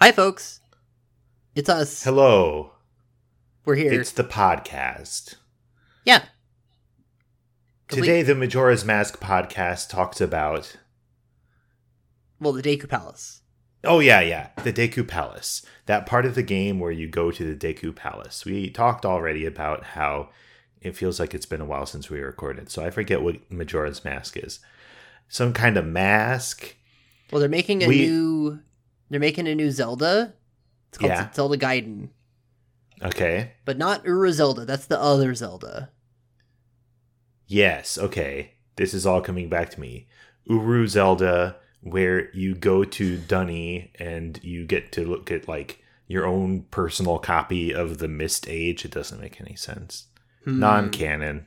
Hi, folks. It's us. Hello. We're here. It's the podcast. yeah. Complete- Today, the Majora's Mask podcast talks about. Well, the Deku Palace. Oh, yeah, yeah. The Deku Palace. That part of the game where you go to the Deku Palace. We talked already about how it feels like it's been a while since we recorded, so I forget what Majora's Mask is. Some kind of mask. Well, they're making a We- new. They're making a new Zelda. It's called Yeah. Zelda Gaiden, Okay. but not Ura Zelda. That's the other Zelda. Yes, okay. This is all coming back to me. Uru Zelda, where you go to D'ni and you get to look at like your own personal copy of the Myst Age. It doesn't make any sense. Hmm. Non-canon.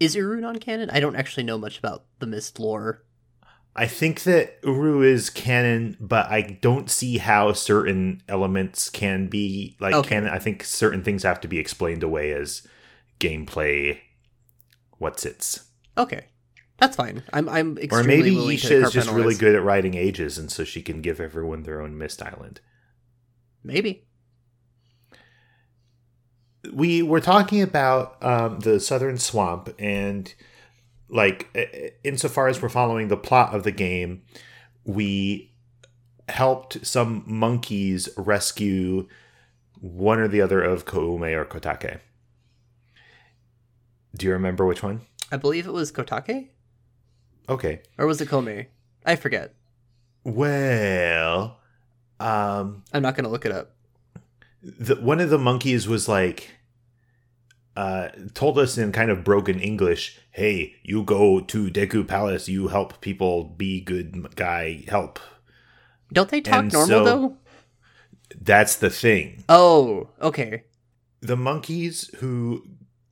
Is Uru non-canon? I don't actually know much about the Myst lore. I think that Uru is canon, but I don't see how certain elements can be like Okay. canon. I think certain things have to be explained away as gameplay. What's its? Okay, that's fine. I'm I'm Or maybe willing to Yeesha is just really good at writing ages, and so she can give everyone their own Myst Island. Maybe. We were talking about um, the Southern Swamp, and like insofar as we're following the plot of the game, we helped some monkeys rescue one or the other of Koume or Kotake. Do you remember which one? I believe it was Kotake Okay. or was it Koume? I forget. Well, um, I'm not gonna look it up. the, one of the monkeys was like uh told us in kind of broken english hey you go to deku palace you help people be good guy help Don't they talk And normal so- though? that's the thing Oh, okay. the monkeys who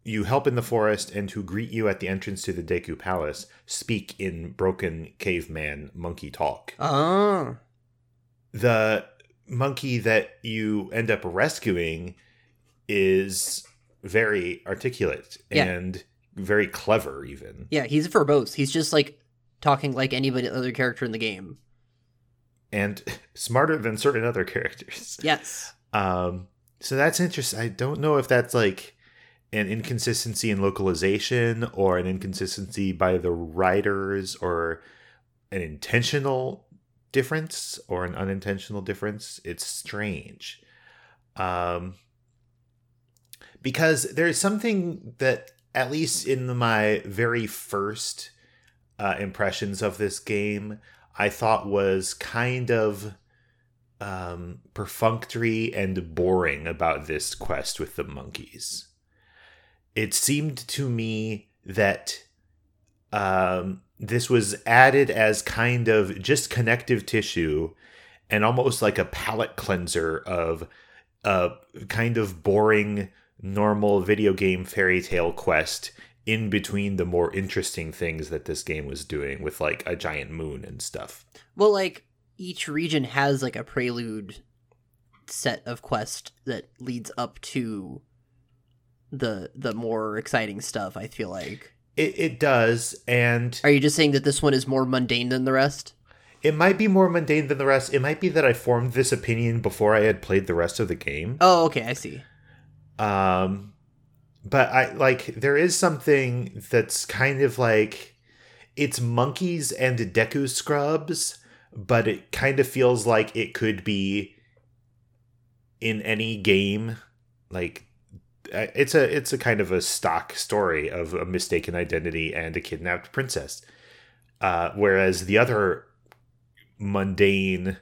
you help in the forest and who greet you at the entrance to the deku palace speak in broken caveman monkey talk Oh, the monkey that you end up rescuing is very articulate Yeah. and very clever even yeah. He's verbose. He's just like talking like anybody other character in the game. and smarter than certain other characters Yes. um so that's interesting i don't know if that's like an inconsistency in localization or an inconsistency by the writers or an intentional difference or an unintentional difference it's strange um because there's something that at least in my very first uh, impressions of this game i thought was kind of um, perfunctory and boring about this quest with the monkeys. It seemed to me that um, this was added as kind of just connective tissue and almost like a palate cleanser of a kind of boring, normal video game fairy tale quest in between the more interesting things that this game was doing with like a giant moon and stuff. Well, like each region has like a prelude set of quest that leads up to the the more exciting stuff. I feel like. It, it does, and Are you just saying that this one is more mundane than the rest? It might be more mundane than the rest. It might be that I formed this opinion before I had played the rest of the game. Oh, okay. I see. Um, but I like there is something that's kind of like it's monkeys and Deku scrubs, but it kind of feels like it could be in any game. Like it's a it's a kind of a stock story of a mistaken identity and a kidnapped princess. Uh, whereas the other mundane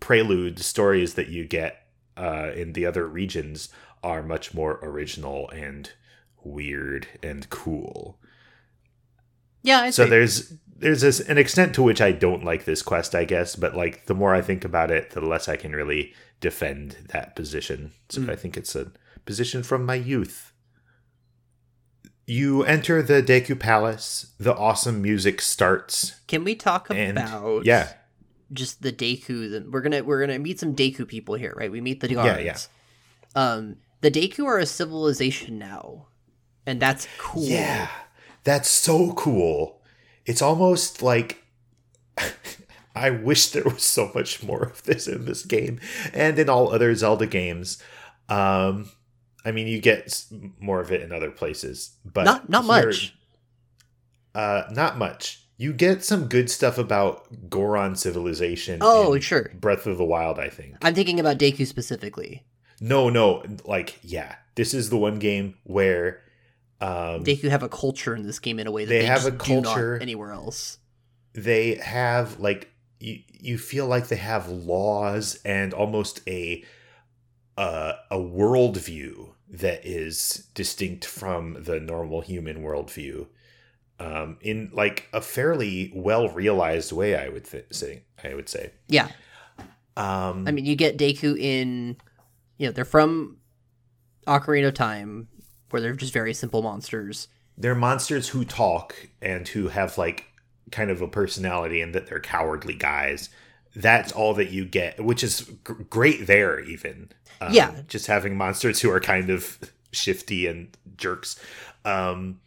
prelude stories that you get uh, in the other regions are much more original and weird and cool. Yeah, I so see. there's there's this, an extent to which I don't like this quest, I guess, but like the more I think about it, the less I can really defend that position. So Mm. I think it's a position from my youth. You enter the Deku Palace. The awesome music starts. Can we talk And about yeah, just the Deku? That we're gonna we're gonna meet some Deku people here, right? We meet the Yeah, guards. yeah. Um, the Deku are a civilization now, and that's cool. Yeah, that's so cool. It's almost like I wish there was so much more of this in this game and in all other Zelda games. Um, I mean, you get more of it in other places, but not not here- much. Uh, not much. You get some good stuff about Goron civilization. Oh, in sure. Breath of the Wild, I think. I'm thinking about Deku specifically. No, no, like yeah, this is the one game where um, Deku have a culture in this game in a way that They they, have a culture. anywhere else. they have like you you feel like they have laws and almost a uh, a worldview that is distinct from the normal human worldview um, in like a fairly well realized way i would th- say i would say. Yeah, um, I mean, you get Deku in, you know, they're from Ocarina of Time, where they're just very simple monsters. they're monsters who talk and who have like kind of a personality and that they're cowardly guys. That's all that you get which is g- great there even. Um, Yeah. just having monsters who are kind of shifty and jerks. Um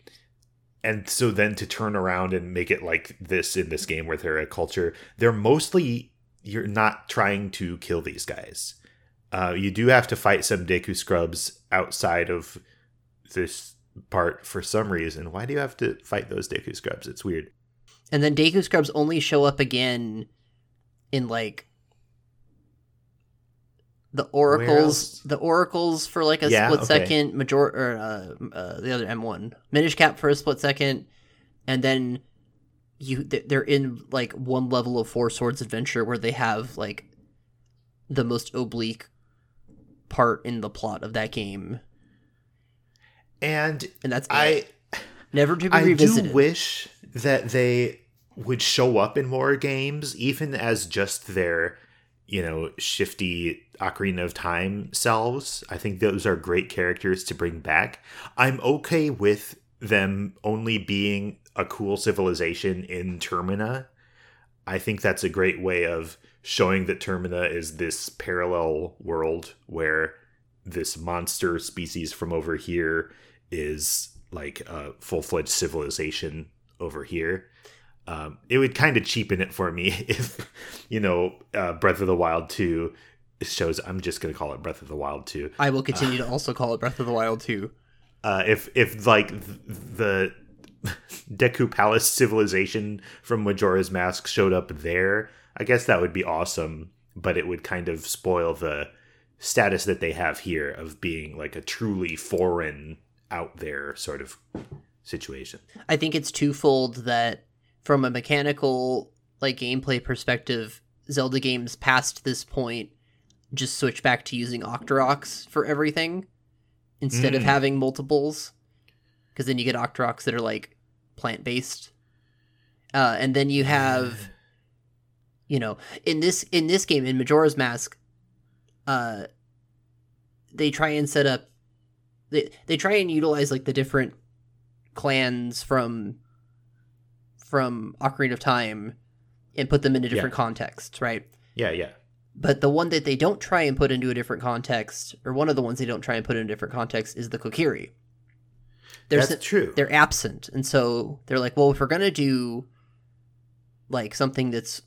and so then to turn around and make it like this in this game where they're a culture they're mostly you're not trying to kill these guys uh, you do have to fight some Deku scrubs outside of this part for some reason. Why do you have to fight those Deku scrubs? It's weird. And then Deku Scrubs only show up again in like the oracles, the oracles for like a Yeah, split okay. second, major or uh, uh, the other M one, Minish Cap for a split second, and then you th- they're in like one level of Four Swords Adventure where they have like the most oblique part in the plot of that game, And and that's I it. never to be I revisited. do wish that they would show up in more games, even as just their, you know, shifty Ocarina of Time selves. I think those are great characters to bring back. I'm okay with them only being a cool civilization in Termina. I think that's a great way of showing that Termina is this parallel world where this monster species from over here is like a full fledged civilization over here. Um, it would kind of cheapen it for me if, you know, uh, Breath of the Wild 2 shows. I'm just going to call it Breath of the Wild 2. I will continue to also call it Breath of the Wild 2 Uh, if, if like th- the Deku Palace civilization from Majora's Mask showed up there, I guess that would be awesome, but it would kind of spoil the status that they have here of being like a truly foreign, out there sort of situation. I think it's twofold that from a mechanical like gameplay perspective, Zelda games past this point just switch back to using Octoroks for everything instead of Mm. having multiples. Because then you get Octoroks that are like plant based. Uh, and then you have you know, in this in this game, in Majora's Mask, uh they try and set up they they try and utilize like the different clans from from Ocarina of Time and put them into different contexts, right? Yeah, yeah. But the one that they don't try and put into a different context, or one of the ones they don't try and put in a different context, is the Kokiri. They're That's true. They're absent, and so they're like, well, if we're gonna do like something that's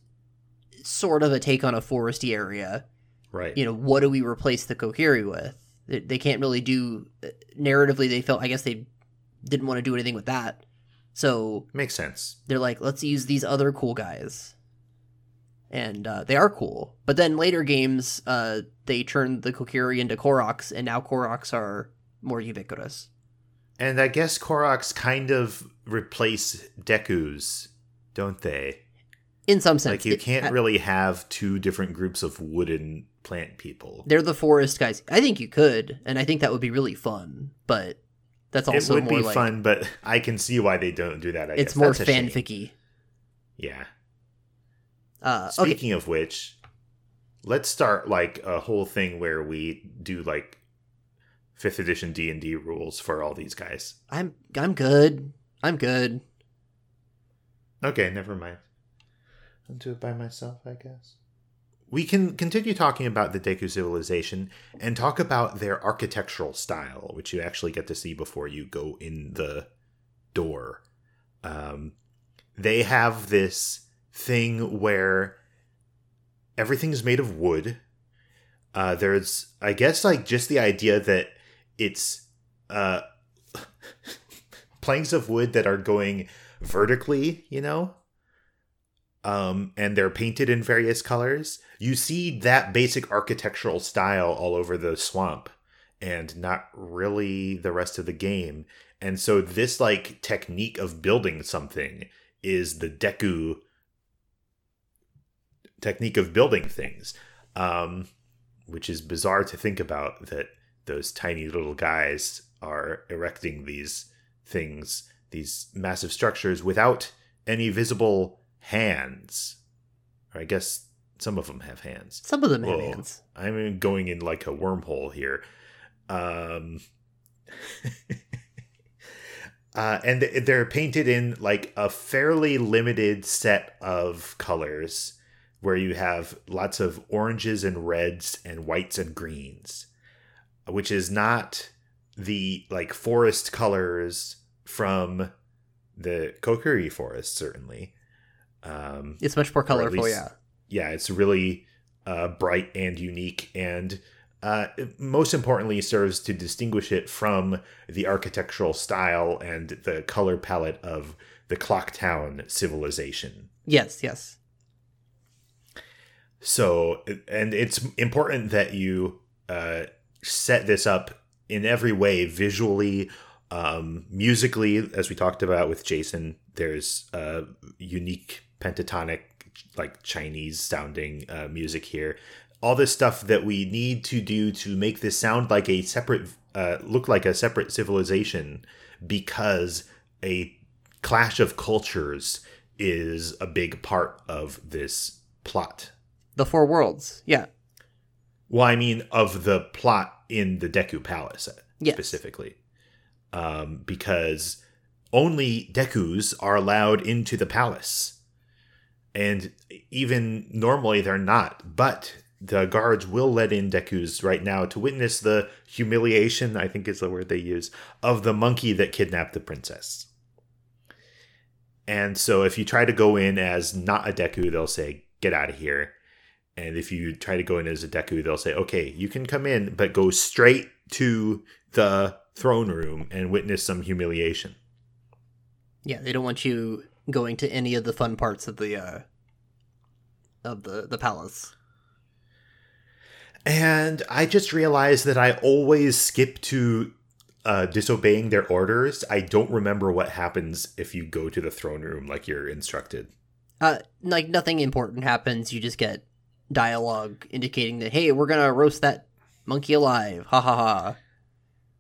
sort of a take on a foresty area, Right. you know, what do we replace the Kokiri with? They, they can't really do uh, narratively. They felt, I guess, they didn't want to do anything with that, so Makes sense. they're like, let's use these other cool guys. And uh, they are cool. But then later games, uh, they turned the Kokiri into Koroks, and now Koroks are more ubiquitous. And I guess Koroks kind of replace Dekus, don't they? In some sense. Like you can't uh, really have two different groups of wooden plant people. They're the forest guys. I think you could, and I think that would be really fun, but that's It would be like. fun, but I can see why they don't do that. I it's guess. more That's fanficky. Yeah. Uh, okay. Speaking of which, let's start like a whole thing where we do like fifth edition D and D rules for all these guys. I'm I'm good. I'm good. Okay, never mind. I'll do it by myself, I guess. We can continue talking about the Deku civilization and talk about their architectural style, which you actually get to see before you go in the door. Um, they have this thing where everything's made of wood. Uh, there's, I guess, like just the idea that it's uh, planks of wood that are going vertically, you know, um, and they're painted in various colors. You see that basic architectural style all over the swamp, and not really the rest of the game. And so, this like technique of building something is the Deku technique of building things, um, which is bizarre to think about that those tiny little guys are erecting these things, these massive structures without any visible hands. Or I guess some of them have hands. Some of them Whoa. have hands. I'm going in like a wormhole here. Um, uh, and they're painted in like a fairly limited set of colors where you have lots of oranges and reds and whites and greens, which is not the like forest colors from the Kokiri forest, certainly. Um, It's much more colorful, least- yeah. yeah, it's really uh, bright and unique, and uh, most importantly, serves to distinguish it from the architectural style and the color palette of the Clock Town civilization. Yes, yes. So, and it's important that you uh, set this up in every way visually, um, musically, as we talked about with Jason. There's uh, unique pentatonic, like Chinese sounding uh, music here. All this stuff that we need to do to make this sound like a separate, uh, look like a separate civilization, because a clash of cultures is a big part of this plot. The Four Worlds. Yeah. Well, I mean, of the plot in the Deku Palace Yes. specifically, um, because only Dekus are allowed into the palace, and even normally they're not. But the guards will let in Dekus right now to witness the humiliation. I think is the word they use of the monkey that kidnapped the princess. And so, if you try to go in as not a Deku, they'll say, "Get out of here." And if you try to go in as a Deku, they'll say, okay, you can come in, but go straight to the throne room and witness some humiliation. Yeah, they don't want you going to any of the fun parts of the uh of the the palace. And I just realized that I always skip to uh, disobeying their orders. I don't remember what happens if you go to the throne room like you're instructed. Uh like nothing important happens, you just get dialogue indicating that hey, we're going to roast that monkey alive. Ha ha ha.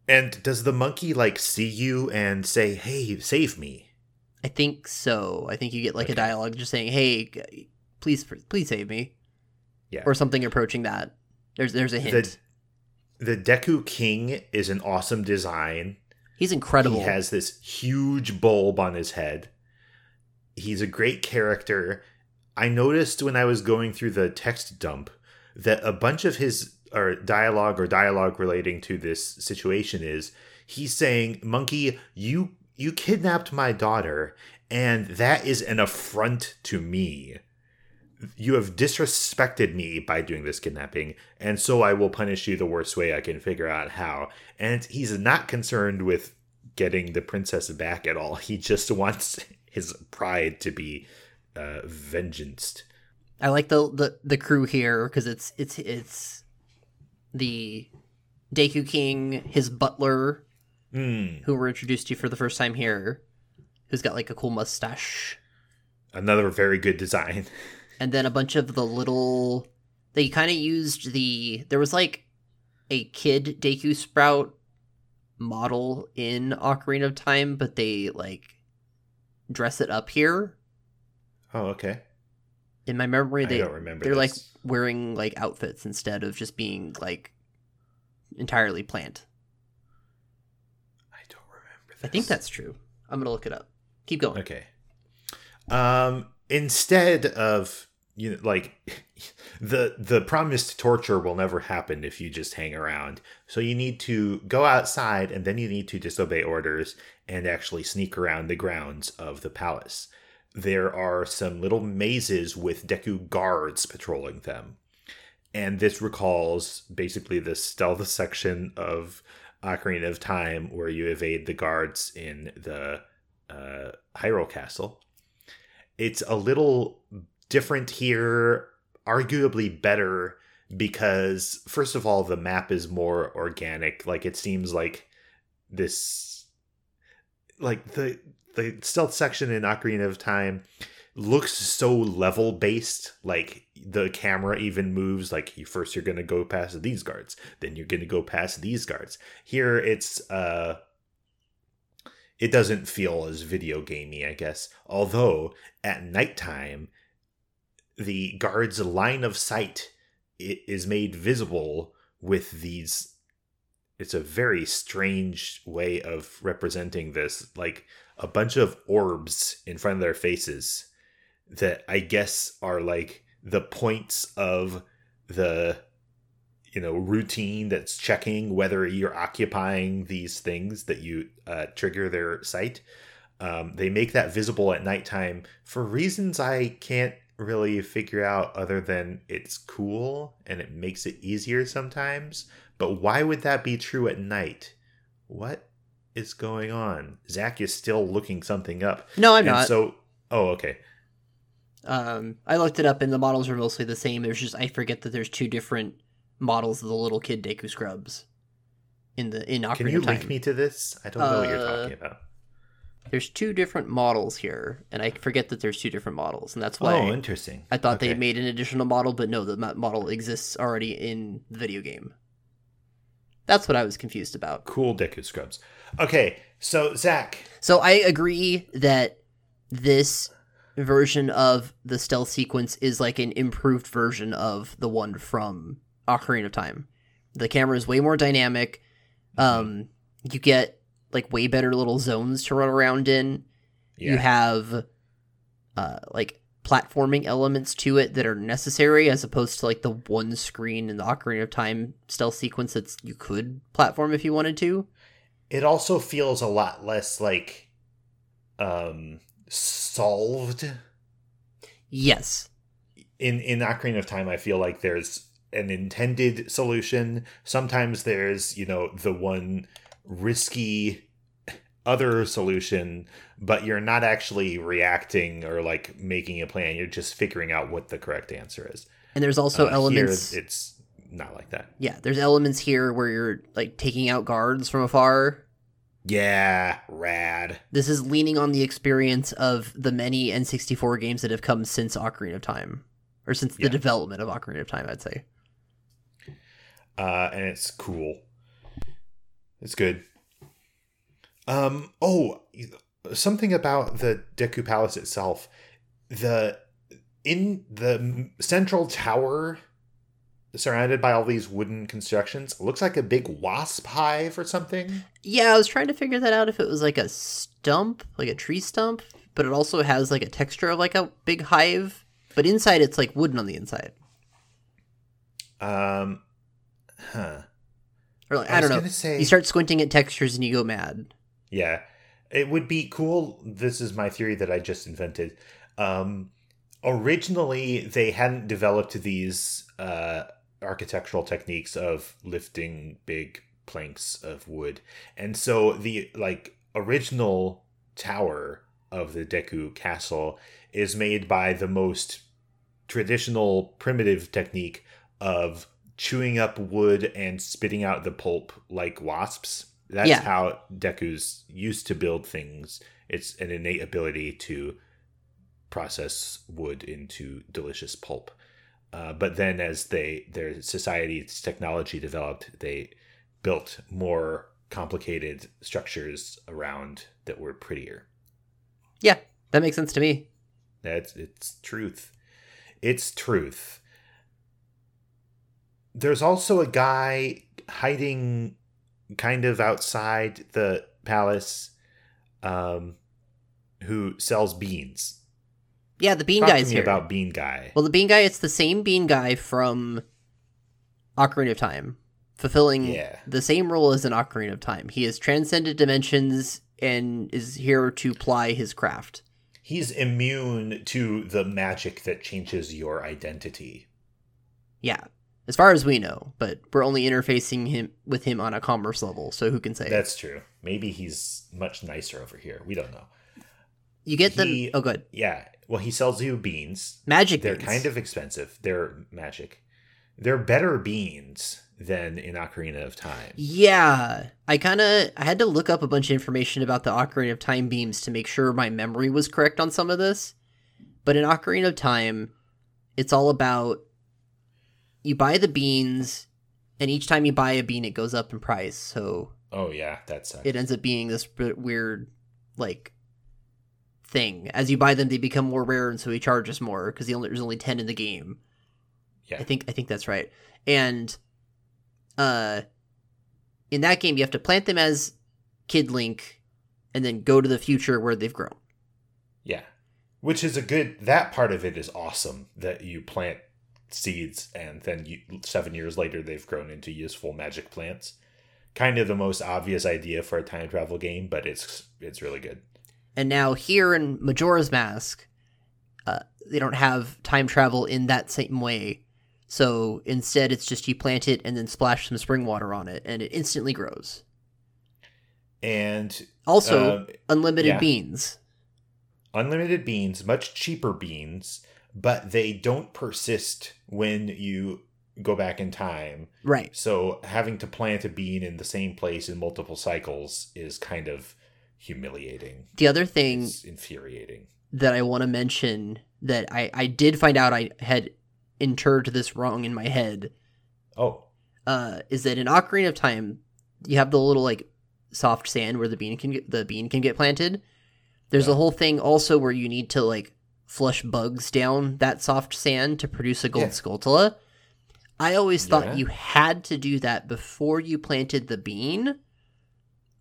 And does the monkey like see you and say, hey, save me? I think so. I think you get like a dialogue just saying, "Hey, please please save me." Yeah. Or something approaching that. There's there's a hint. The, the Deku King is an awesome design. He's incredible. He has this huge bulb on his head. He's a great character. I noticed when I was going through the text dump that a bunch of his or dialogue or dialogue relating to this situation is he's saying, "Monkey, you you kidnapped my daughter, and that is an affront to me. You have disrespected me by doing this kidnapping, and so I will punish you the worst way I can figure out how." And he's not concerned with getting the princess back at all. He just wants his pride to be uh, vengeanced. I like the the, the crew here because it's it's it's the Deku King, his butler, Hmm. who we're introduced to you for the first time here, who's got like a cool mustache, Another very good design. and then a bunch of the little. They kind of used the. There was like a kid Deku Sprout model in Ocarina of Time, but they like dress it up here. Oh, okay. In my memory, they don't remember. they're like wearing like outfits instead of just being like entirely plant. I. Think that's true. I'm gonna look it up. Keep going. Okay. Um instead of you know like the the promised torture will never happen if you just hang around. So you need to go outside and then you need to disobey orders and actually sneak around the grounds of the palace. there are some little mazes with Deku guards patrolling them. And this recalls basically the stealth section of Ocarina of Time where you evade the guards in the uh, Hyrule Castle. It's a little different here, arguably better because, first of all, the map is more organic. Like, it seems like this. Like, the, the stealth section in Ocarina of Time looks so level based like the camera even moves like you first you're going to go past these guards then you're going to go past these guards. Here it's uh it doesn't feel as video gamey i guess. Although at nighttime the guards line of sight is made visible with these it's a very strange way of representing this like a bunch of orbs in front of their faces that I guess are like the points of the you know routine that's checking whether you're occupying these things that you uh, trigger their sight. Um, they make that visible at nighttime for reasons I can't really figure out other than it's cool and it makes it easier sometimes. But why would that be true at night? What is going on? Zach is still looking something up. No, I'm and not. So, oh, okay. Um, I looked it up, and the models are mostly the same. There's just I forget that there's two different models of the little kid Deku Scrubs in the in Ocarina Can you link me to this? I don't know what you're Uh, talking about. There's two different models here, and I forget that there's two different models, and that's why Oh, interesting. I thought Okay. they made an additional model, but no, the model exists already in the video game. That's what I was confused about. cool Deku Scrubs. Okay, so Zach, So I agree that this version of the stealth sequence is like an improved version of the one from Ocarina of Time. The camera is way more dynamic. Um, you get like way better little zones to run around in. yeah, You have uh like platforming elements to it that are necessary as opposed to like the one screen in the Ocarina of Time stealth sequence that's you could platform if you wanted to. it also feels a lot less like um solved Yes. in in Ocarina of Time. I feel like there's an intended solution. Sometimes there's you know the one risky other solution, but you're not actually reacting or like making a plan. You're just figuring out what the correct answer is. And there's also Uh, elements Here, it's not like that. Yeah, there's elements here where you're like taking out guards from afar. Yeah, rad. This is leaning on the experience of the many N64 games that have come since Ocarina of Time, or since the Yeah. development of Ocarina of Time, I'd say. uh, and it's cool. It's good. Um. Oh, something about the Deku Palace itself. The in the central tower, surrounded by all these wooden constructions, looks like a big wasp hive or something. Yeah, I was trying to figure that out if it was like a stump, like a tree stump, but it also has like a texture of like a big hive, but inside it's like wooden on the inside. Um. Huh. Or like, I I, don't know. say- You start squinting at textures and you go mad. Yeah. It would be cool. This is my theory that I just invented. Um, originally, they hadn't developed these uh, architectural techniques of lifting big planks of wood. And so the like original tower of the Deku castle is made by the most traditional primitive technique of chewing up wood and spitting out the pulp like wasps. That's Yeah. how Deku's used to build things. It's an innate ability to process wood into delicious pulp. Uh, but then, as they their society's technology developed, they built more complicated structures around that were prettier. Yeah, that makes sense to me. That's it's truth. It's truth. There's also a guy hiding kind of outside the palace um who sells beans. Yeah, the bean Talk guy's to me here. about Bean Guy. Well, the bean guy, it's the same bean guy from Ocarina of Time, fulfilling Yeah. the same role as in Ocarina of Time. He has transcended dimensions and is here to ply his craft. he's immune to the magic that changes your identity. Yeah, as far as we know, but we're only interfacing him with him on a commerce level, so who can say? That's true. Maybe he's much nicer over here. We don't know. You get He- the oh, good Yeah. Well, he sells you beans. magic. They're beans. kind of expensive. They're magic. They're better beans than in Ocarina of Time. Yeah, I kind of I had to look up a bunch of information about the Ocarina of Time beams to make sure my memory was correct on some of this. But in Ocarina of Time, it's all about you buy the beans, and each time you buy a bean, it goes up in price. So Oh yeah, that sucks. it ends up being this weird, like, thing. As you buy them, they become more rare, and so he charges more because there's only ten in the game. Yeah. I think I think that's right. And uh in that game you have to plant them as Kid Link and then go to the future where they've grown. Yeah. Which is a good that part of it is awesome that you plant seeds and then you, 7 years later they've grown into useful magic plants. Kind of the most obvious idea for a time travel game, but it's it's really good. And now here in Majora's Mask, uh, they don't have time travel in that same way. So instead it's just you plant it and then splash some spring water on it and it instantly grows. And Also, um, unlimited yeah. beans. unlimited beans, much cheaper beans, but they don't persist when you go back in time. Right. So having to plant a bean in the same place in multiple cycles is kind of humiliating. The other thing It's infuriating. that I want to mention that I, I did find out I had interred this wrong in my head Oh, uh, is that in Ocarina of Time you have the little like soft sand where the bean can get the bean can get planted. There's Yeah. a whole thing also where you need to like flush bugs down that soft sand to produce a gold Yeah. I always Yeah. thought you had to do that before you planted the bean,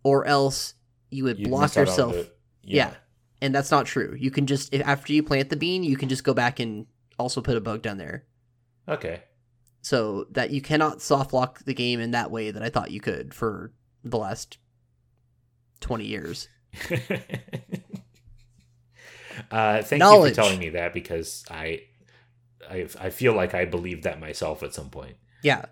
or else you would you'd block miss out on yourself. the- yeah. and that's not true. You can just if, after you plant the bean, you can just go back and also put a bug down there. Okay. So that you cannot soft lock the game in that way that I thought you could for the last twenty years. uh, thank Knowledge. you for telling me that because I, I, I feel like I believed that myself at some point. Yeah.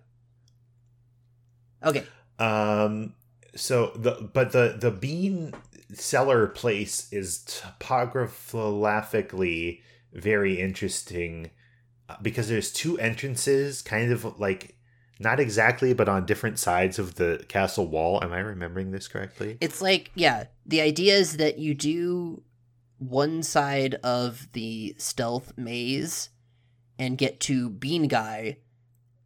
Okay. Um. So the but the the bean cellar place is topographically very interesting uh, because there's two entrances, kind of like not exactly, but on different sides of the castle wall. Am I remembering this correctly? It's like yeah, the idea is that you do one side of the stealth maze and get to Bean Guy,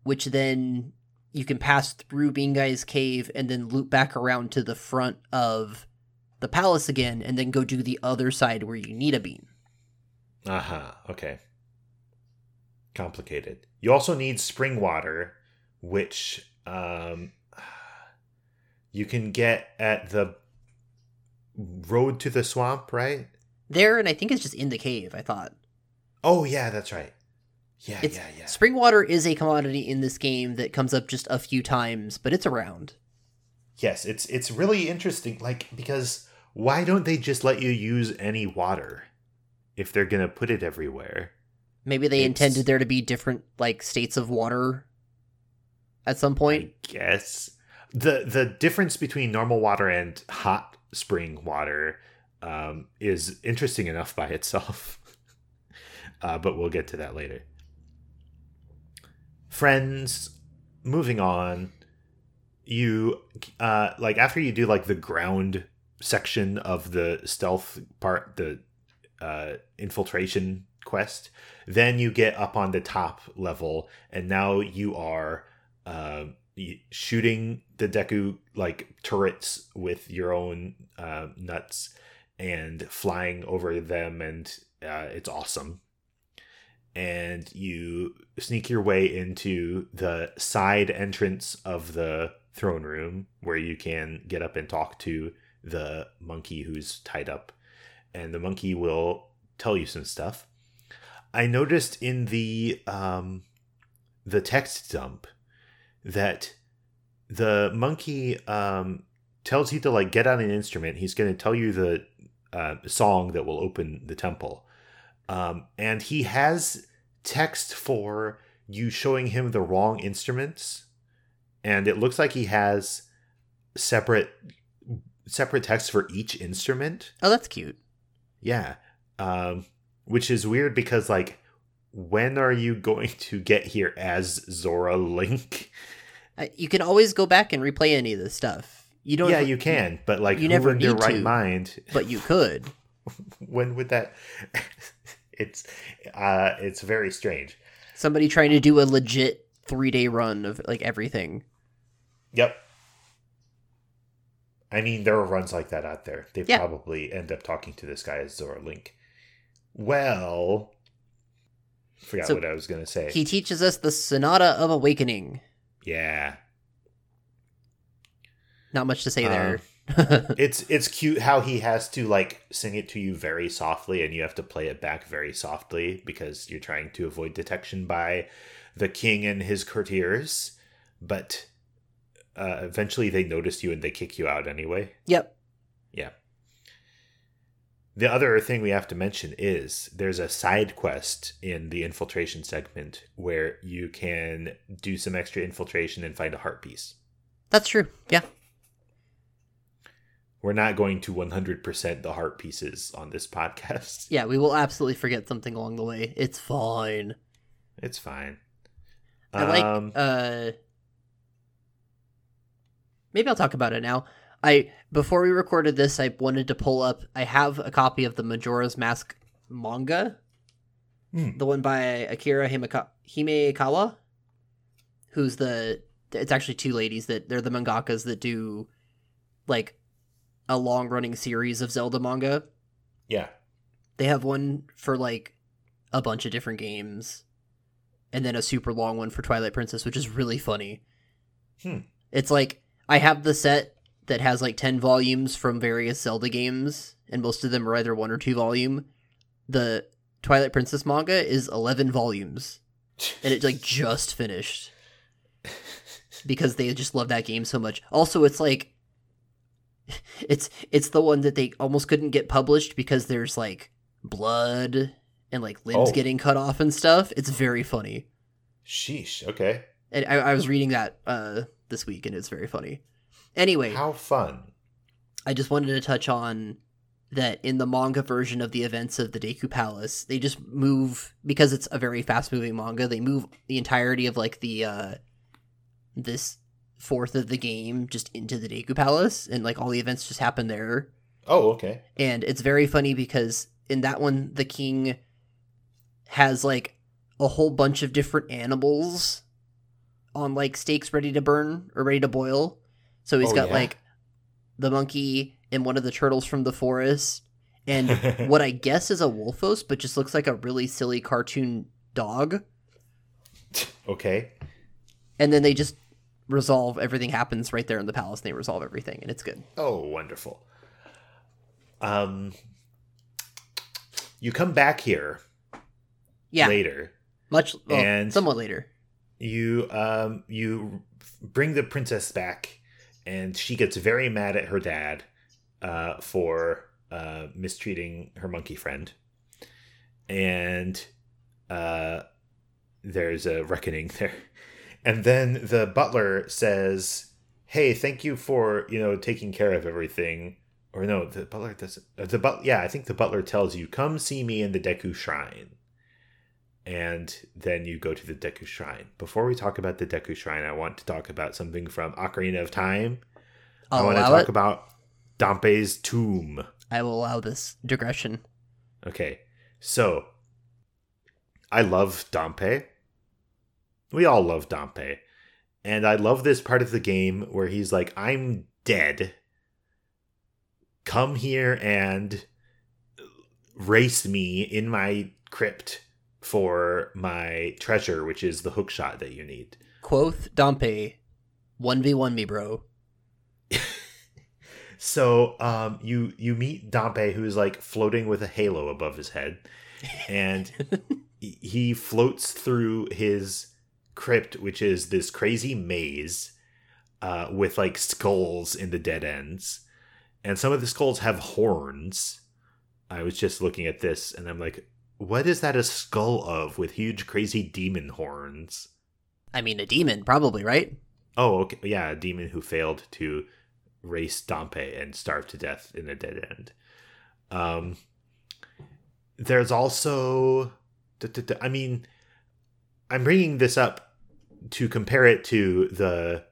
which then you can pass through Bean Guy's cave and then loop back around to the front of the palace again and then go do the other side where you need a bean. Uh huh. Okay. Complicated. You also need spring water, which um, you can get at the road to the swamp, right? There and I think it's just in the cave, I thought. Oh yeah, that's right. Yeah, It's yeah, yeah. spring water is a commodity in this game that comes up just a few times, but it's around. Yes, it's it's really interesting. Like because why don't they just let you use any water if they're gonna put it everywhere? Maybe they It's- intended there to be different like states of water at some point. I guess the the difference between normal water and hot spring water um, is interesting enough by itself. uh, but we'll get to that later. Friends, moving on. You uh, like after you do like the ground section of the stealth part, the uh, infiltration quest, then you get up on the top level, and now you are uh, shooting the Deku like turrets with your own uh, nuts and flying over them, and uh, it's awesome. And you sneak your way into the side entrance of the throne room where you can get up and talk to the monkey who's tied up, and the monkey will tell you some stuff. I noticed in the um, the text dump that the monkey um, tells you to like get on an instrument. He's going to tell you the uh, song that will open the temple. Um, and he has text for you showing him the wrong instruments, and it looks like he has separate separate text for each instrument. Oh, that's cute. Yeah. Um, which is weird because like when are you going to get here as Zora Link? Uh, you can always go back and replay any of this stuff. You don't. yeah, you can, but like you never in your right to. mind but you could. when would that it's uh it's very strange. Somebody trying to do a legit three day run of like everything. Yep. I mean, there are runs like that out there. They Yeah. probably end up talking to this guy as Zora Link. Well, forgot So, what I was gonna say. He teaches us the Sonata of Awakening. yeah, Not much to say Um, there. it's it's cute how he has to like sing it to you very softly, and you have to play it back very softly because you're trying to avoid detection by the king and his courtiers. But uh, eventually, they notice you and they kick you out anyway. yep. Yeah. The other thing we have to mention is there's a side quest in the infiltration segment where you can do some extra infiltration and find a heart piece. That's true. Yeah. We're not going to 100% the heart pieces on this podcast. Yeah, we will absolutely forget something along the way. It's fine. It's fine. I like Um, uh maybe I'll talk about it now. I before we recorded this, I wanted to pull up I have a copy of the Majora's Mask manga. Hmm. The one by Akira Himeka- Himekawa, who's the it's actually two ladies that they're the mangakas that do like a long running series of Zelda manga. yeah. They have one for like a bunch of different games, and then a super long one for Twilight Princess, which is really funny. Hmm. It's like I have the set that has like ten volumes from various Zelda games, and most of them are either one or two volume. The Twilight Princess manga is eleven volumes, and it like just finished because they just love that game so much. Also, it's like it's it's the one that they almost couldn't get published because there's like blood and like limbs Oh. getting cut off and stuff. It's very funny. Sheesh. Okay. And I, I was reading that uh this week and it's very funny. Anyway, How fun. I just wanted to touch on that in the manga version of the events of the Deku Palace, they just move because it's a very fast moving manga, they move the entirety of like the uh this fourth of the game just into the Deku Palace and like all the events just happen there. Oh, okay. And it's very funny because in that one the king has like a whole bunch of different animals on like stakes ready to burn or ready to boil. So he's Oh, got yeah? like the monkey and one of the turtles from the forest and what I guess is a wolfos but just looks like a really silly cartoon dog. okay. And then they just resolve everything happens right there in the palace and they resolve everything and it's good. Oh, wonderful. Um, you come back here Yeah. later. Much well, And- somewhat later. You um you bring the princess back, and she gets very mad at her dad uh, for uh, mistreating her monkey friend, and uh, there's a reckoning there. And then the butler says, "Hey, thank you for you know taking care of everything." Or no, the butler doesn't. uh, The but yeah, I think the butler tells you, "Come see me in the Deku Shrine." And then you go to the Deku Shrine. Before we talk about the Deku Shrine, I want to talk about something from Ocarina of Time. I I'll want to talk it. about Dampe's tomb. I will allow this digression. Okay, so I love Dampe. We all love Dampe. And I love this part of the game where he's like, I'm dead. Come here and race me in my crypt for my treasure, which is the hookshot that you need. Quoth Dampe, one v one me, bro. So um, you you meet Dampe, who's like floating with a halo above his head, and he floats through his crypt, which is this crazy maze uh, with like skulls in the dead ends, and some of the skulls have horns, I was just looking at this and I'm like, what is that a skull of with huge crazy demon horns? I mean, a demon, probably, right? Oh, okay. Yeah, a demon who failed to race Dampé and starved to death in a dead end. Um, there's also, I mean, I'm bringing this up to compare it to the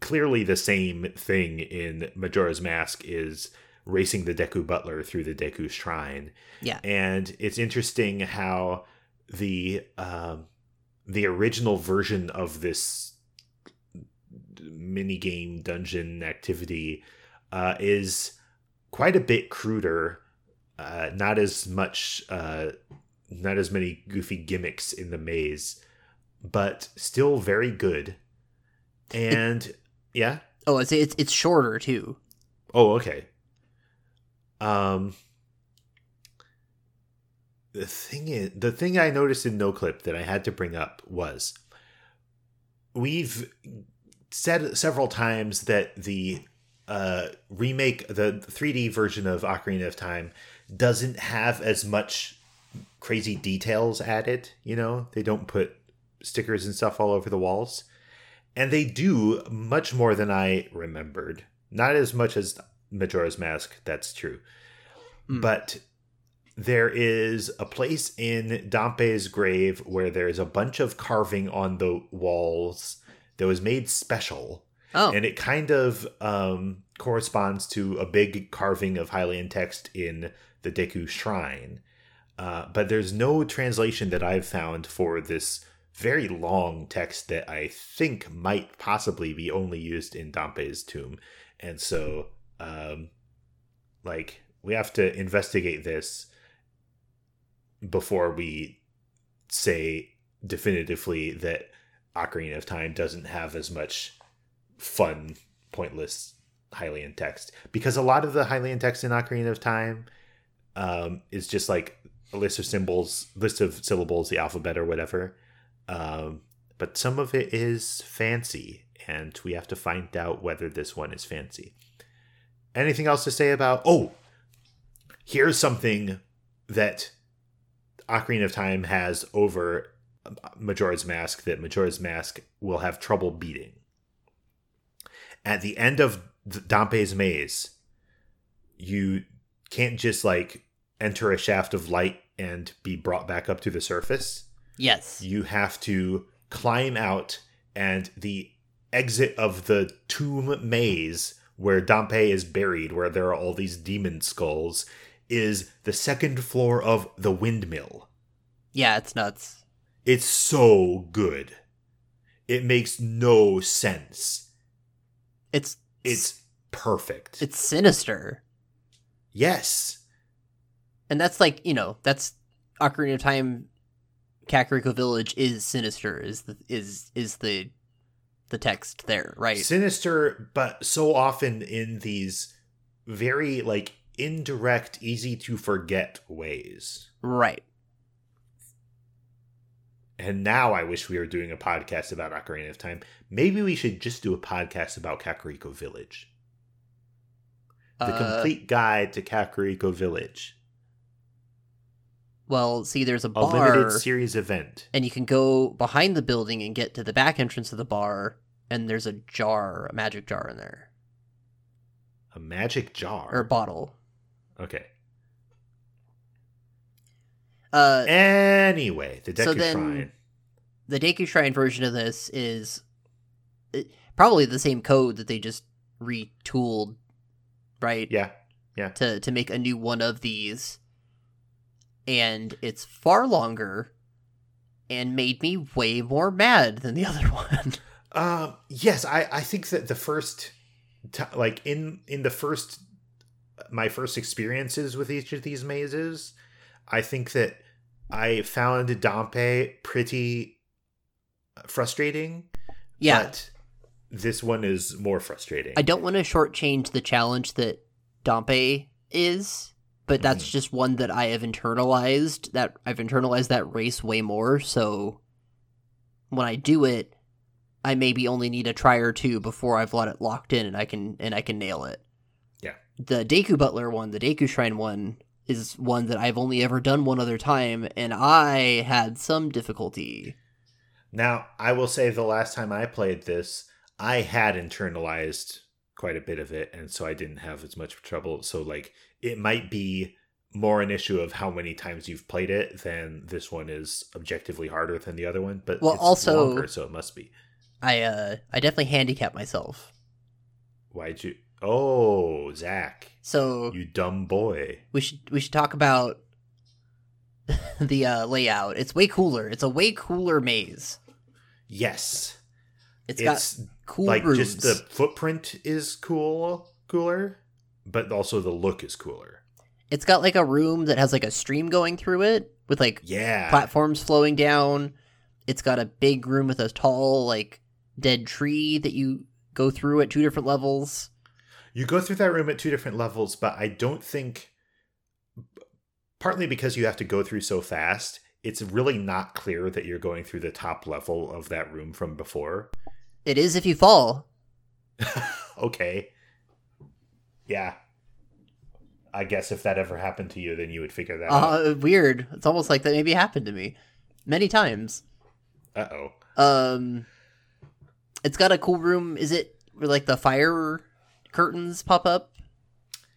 clearly the same thing in Majora's Mask is racing the Deku Butler through the Deku Shrine. Yeah, and it's interesting how the um, the original version of this mini game dungeon activity uh, is quite a bit cruder. Uh, not as much, uh, not as many goofy gimmicks in the maze, but still very good. And it, yeah. Oh, it's it's it's shorter too. Oh, okay. Um, the thing is, the thing I noticed in Noclip that I had to bring up was we've said several times that the uh, remake, the 3D version of Ocarina of Time, doesn't have as much crazy details added. You know, they don't put stickers and stuff all over the walls. And they do much more than I remembered. Not as much as Majora's Mask, that's true. Mm. But there is a place in Dampé's grave where there's a bunch of carving on the walls that was made special. Oh. And it kind of um, corresponds to a big carving of Hylian text in the Deku Shrine. Uh, but there's no translation that I've found for this very long text that I think might possibly be only used in Dampé's tomb. And so, um, like, we have to investigate this before we say definitively that Ocarina of Time doesn't have as much fun, pointless Hylian text because a lot of the Hylian text in Ocarina of Time um, is just like a list of symbols, list of syllables, the alphabet or whatever. Um, but some of it is fancy, and we have to find out whether this one is fancy. Anything else to say about? Oh, here's something that Ocarina of Time has over Majora's Mask that Majora's Mask will have trouble beating. At the end of Dampé's maze, you can't just like enter a shaft of light and be brought back up to the surface. Yes. You have to climb out and the exit of the tomb maze where Dampé is buried, where there are all these demon skulls, is the second floor of the windmill. Yeah, it's nuts. It's so good. It makes no sense. It's it's perfect. It's sinister. Yes. And that's like, you know, that's Ocarina of Time Kakariko Village is sinister is the is is the the text there, right? Sinister, but so often in these very like indirect, easy to forget ways. Right. And now I wish we were doing a podcast about Ocarina of Time. Maybe we should just do a podcast about Kakariko Village. The uh, complete guide to Kakariko Village. Well, see, there's a bar. A limited series event. And you can go behind the building and get to the back entrance of the bar, and there's a jar, a magic jar in there. A magic jar? Or bottle. Okay. Uh, anyway, the Deku so then, Shrine. The Deku Shrine version of this is uh, probably the same code that they just retooled, right? Yeah, yeah. To to make a new one of these, and it's far longer, and made me way more mad than the other one. Um. Yes, I I think that the first, t- like in in the first, my first experiences with each of these mazes, I think that I found Dampé pretty frustrating. Yeah. But this one is more frustrating. I don't want to shortchange the challenge that Dampé is, but that's mm-hmm. just one that I have internalized. That I've internalized that race way more. So when I do it, I maybe only need a try or two before I've let it locked in and I can and I can nail it. Yeah. the Deku Butler one, the Deku Shrine one, is one that I've only ever done one other time, and I had some difficulty. Now, I will say the last time I played this, I had internalized quite a bit of it, and so I didn't have as much trouble. So, like, it might be more an issue of how many times you've played it than this one is objectively harder than the other one. But Well, it's also- longer, so it must be. I uh I definitely handicapped myself. Why'd you? Oh, Zach, So you dumb boy. we should we should talk about the uh, layout. It's way cooler. It's a way cooler maze. Yes, it's it's got cool like just the footprint is cool, cooler, but also the look is cooler. It's got like a room that has like a stream going through it with like Yeah, platforms flowing down. It's got a big room with a tall like dead tree that you go through at two different levels. You go through that room at two different levels, but I don't think partly because you have to go through so fast, it's really not clear that you're going through the top level of that room from before. It is if you fall. okay. Yeah. I guess if that ever happened to you, then you would figure that out. Uh, weird. It's almost like that maybe happened to me many times. Uh oh. Um, it's got a cool room. Is it where like the fire curtains pop up?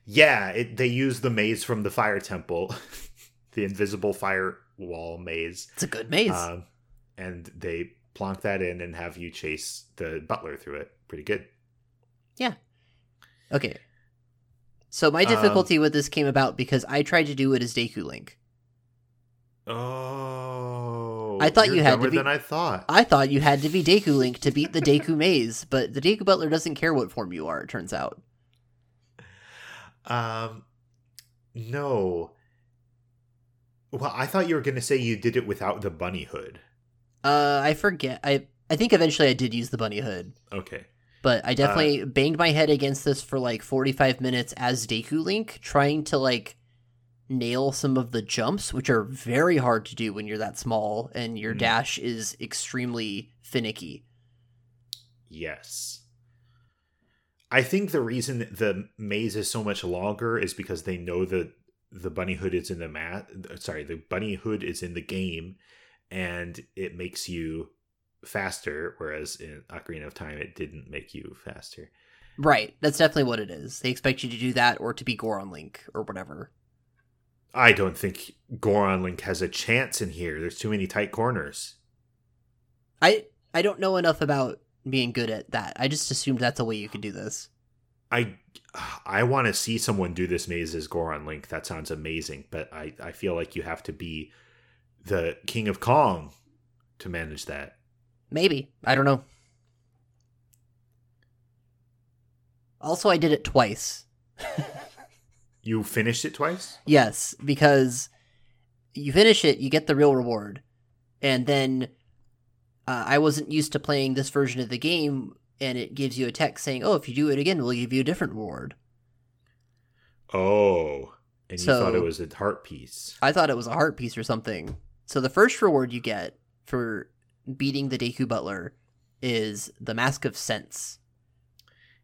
Yeah, it, they use the maze from the fire temple, the invisible fire wall maze, It's a good maze. um, and they plonk that in and have you chase the butler through it. Pretty good. Yeah. Okay. So my um, difficulty with this came about because I tried to do it as Deku Link. Oh, I thought you had to be- than I thought. I thought you had to be Deku Link to beat the Deku maze, but the Deku Butler doesn't care what form you are. It turns out. Um, no. Well, I thought you were going to say you did it without the bunny hood. Uh, I forget. I I think eventually I did use the bunny hood, Okay. but I Uh, definitely banged my head against this for like forty five minutes as Deku Link, trying to like nail some of the jumps, which are very hard to do when you're that small and your Mm. dash is extremely finicky. Yes. I think the reason the maze is so much longer is because they know that the bunny hood is in the mat. Sorry, the bunny hood is in the game, and it makes you faster. Whereas in Ocarina of Time, it didn't make you faster. Right, that's definitely what it is. They expect you to do that or to be Goron Link or whatever. I don't think Goron Link has a chance in here. There's too many tight corners. I I don't know enough about being good at that. I just assumed that's a way you could do this. I I want to see someone do this maze as Goron Link. That sounds amazing, but I I feel like you have to be the King of Kong to manage that. Maybe. I don't know. Also, I did it twice. You finished it twice? Yes, because you finish it, you get the real reward. And then uh, I wasn't used to playing this version of the game, and it gives you a text saying, oh, if you do it again, we'll give you a different reward. Oh, and you So- thought it was a heart piece. I thought it was a heart piece or something. So the first reward you get for beating the Deku Butler is the Mask of Scents.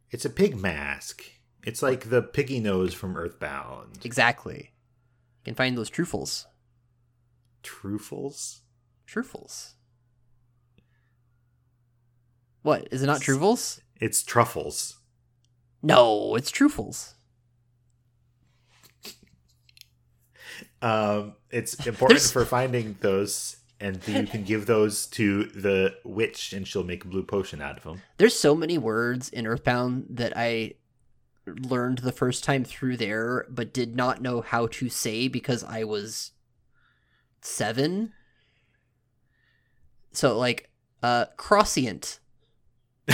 It's a pig mask. It's like the piggy nose from Earthbound. Exactly. You can find those truffles. Truffles? Truffles. What? Is it not truffles? It's truffles. No, it's truffles. Um, it's important There's- for finding those, and you can give those to the witch, and she'll make a blue potion out of them. There's so many words in Earthbound that I learned the first time through there, but did not know how to say because I was seven. So like, uh, crossient.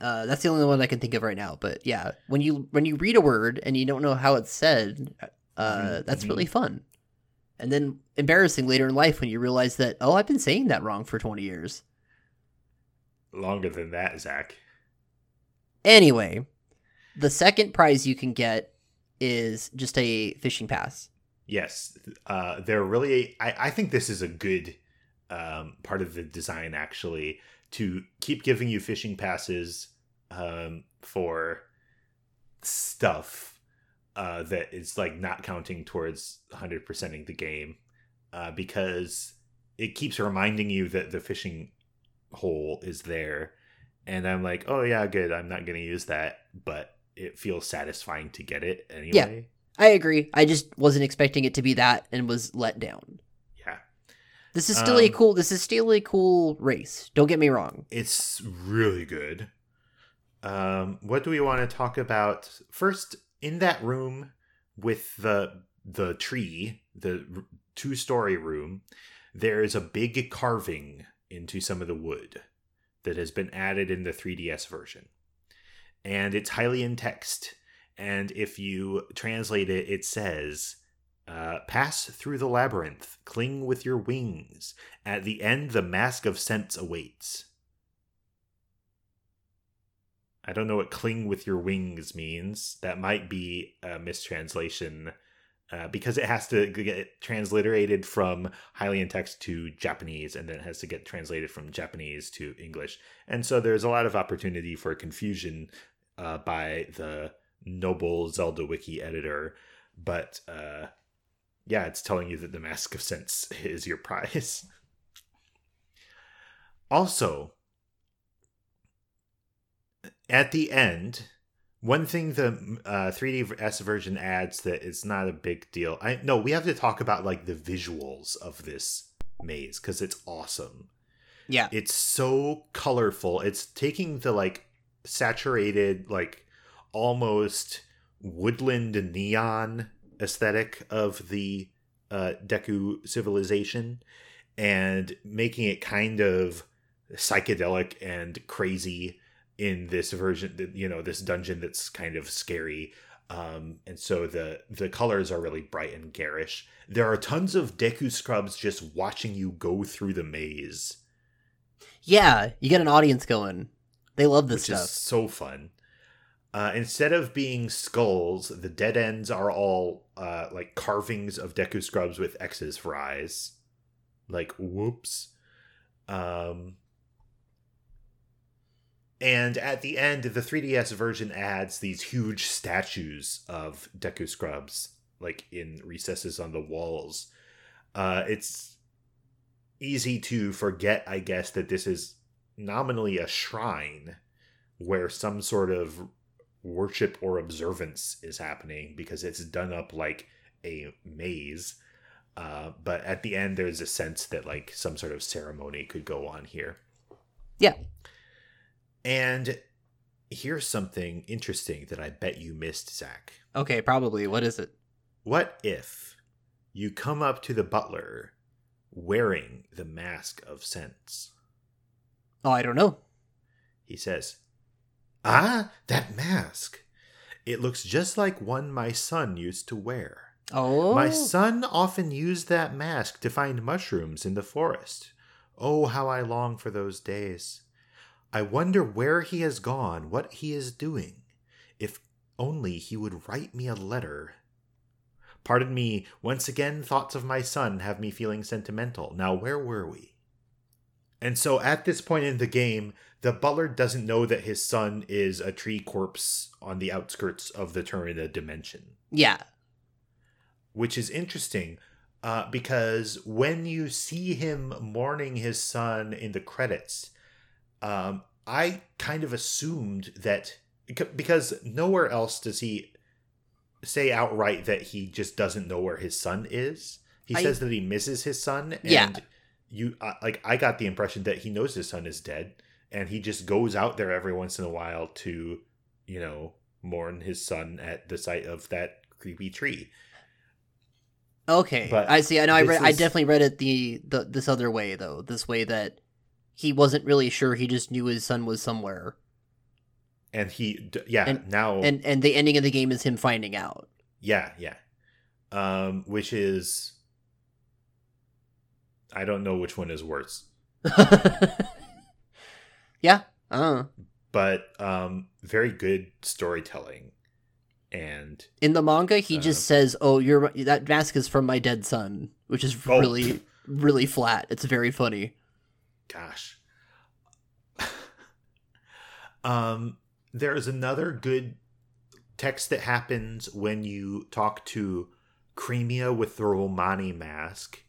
Uh, that's the only one I can think of right now. But yeah, when you when you read a word and you don't know how it's said, uh, Mhm, that's really fun. And then embarrassing later in life when you realize that oh, I've been saying that wrong for twenty years. Longer than that, Zach. Anyway, the second prize you can get is just a fishing pass. Yes, uh, they're really. I, I think this is a good um, part of the design, actually, to keep giving you fishing passes um, for stuff uh, that is like not counting towards 100%ing the game uh, because it keeps reminding you that the fishing hole is there. And I'm like, oh, yeah, good. I'm not going to use that. But it feels satisfying to get it anyway. I agree. I just wasn't expecting it to be that and was let down. Yeah. This is still a Um, cool. This is still a cool race. Don't get me wrong. It's really good. Um, what do we want to talk about first? In that room with the the tree, the two story room, there is a big carving into some of the wood that has been added in the 3DS version, and it's Hylian text. And if you translate it, it says. Uh, pass through the labyrinth, cling with your wings. At the end, the mask of scents awaits. I don't know what cling with your wings means. That might be a mistranslation uh, because it has to get transliterated from Hylian text to Japanese and then it has to get translated from Japanese to English. And so there's a lot of opportunity for confusion uh, by the noble Zelda wiki editor. But uh, yeah, it's telling you that the Mask of Scents is your prize. also, at the end, one thing the uh, 3ds version adds that is not a big deal. I no, we have to talk about like the visuals of this maze because it's awesome. Yeah. It's so colorful. It's taking the like saturated, like almost woodland neon aesthetic of the uh, Deku civilization and making it kind of psychedelic and crazy in this version you know this dungeon that's kind of scary. Um, and so the the colors are really bright and garish. There are tons of deku scrubs just watching you go through the maze. Yeah, you get an audience going. They love this stuff. so fun. Uh, instead of being skulls the dead ends are all uh, like carvings of deku scrubs with x's for eyes. Like whoops. Um and at the end, the 3DS version adds these huge statues of Deku Scrubs, like in recesses on the walls. Uh, it's easy to forget, I guess, that this is nominally a shrine where some sort of worship or observance is happening because it's done up like a maze. Uh, but at the end, there's a sense that like some sort of ceremony could go on here. Yeah. And here's something interesting that I bet you missed, Zach. Okay, probably. What is it? What if you come up to the butler wearing the mask of scents? Oh, I don't know. He says, Ah, that mask. It looks just like one my son used to wear. Oh, My son often used that mask to find mushrooms in the forest. Oh, how I long for those days. I wonder where he has gone, what he is doing. If only he would write me a letter. Pardon me, once again, thoughts of my son have me feeling sentimental. Now, where were we? And so at this point in the game, the butler doesn't know that his son is a tree corpse on the outskirts of the Termina dimension Yeah. which is interesting uh, because when you see him mourning his son in the credits, um, I kind of assumed that because nowhere else does he say outright that he just doesn't know where his son is. He I- says that he misses his son, and Yeah. you uh, like I got the impression that he knows his son is dead, and he just goes out there every once in a while to, you know, mourn his son at the sight of that creepy tree. Okay. But I see. I know. I read. I definitely read it the, the this other way though. This way that he wasn't really sure. He just knew his son was somewhere, and he yeah And- now and and the ending of the game is him finding out. yeah yeah um which is i don't know which one is worse yeah. Uh. but um very good storytelling and In the manga, he just Uh, says, "Oh, your that mask is from my dead son," which is Oh. really really flat. It's very funny. Gosh um there is another good text that happens when you talk to Cremia with the Romani mask.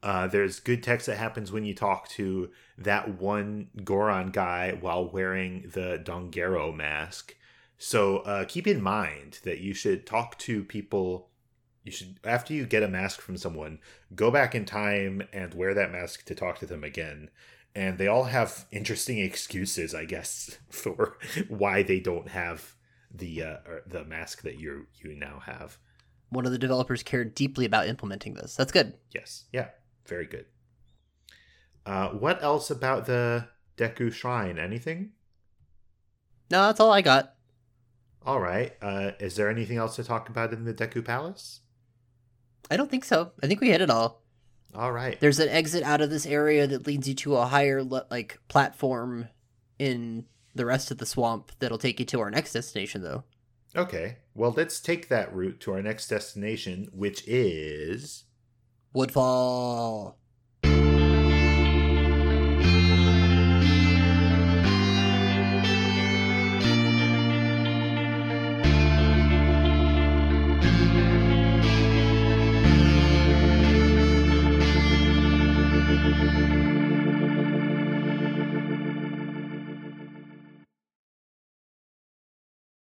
Uh, there's good text that happens when you talk to that one Goron guy while wearing the Don Gero mask. So uh, keep in mind that you should talk to people. You should, after you get a mask from someone, go back in time and wear that mask to talk to them again. And they all have interesting excuses, I guess, for why they don't have the uh, the mask that you you now have. One of the developers cared deeply about implementing this. That's good. Yes. Yeah. Very good. Uh, what else about the Deku Shrine? Anything? No, that's all I got. All right. Uh, is there anything else to talk about in the Deku Palace? I don't think so. I think we hit it all. All right. There's an exit out of this area that leads you to a higher like platform in the rest of the swamp that'll take you to our next destination though. Okay. Well, let's take that route to our next destination, which is Woodfall.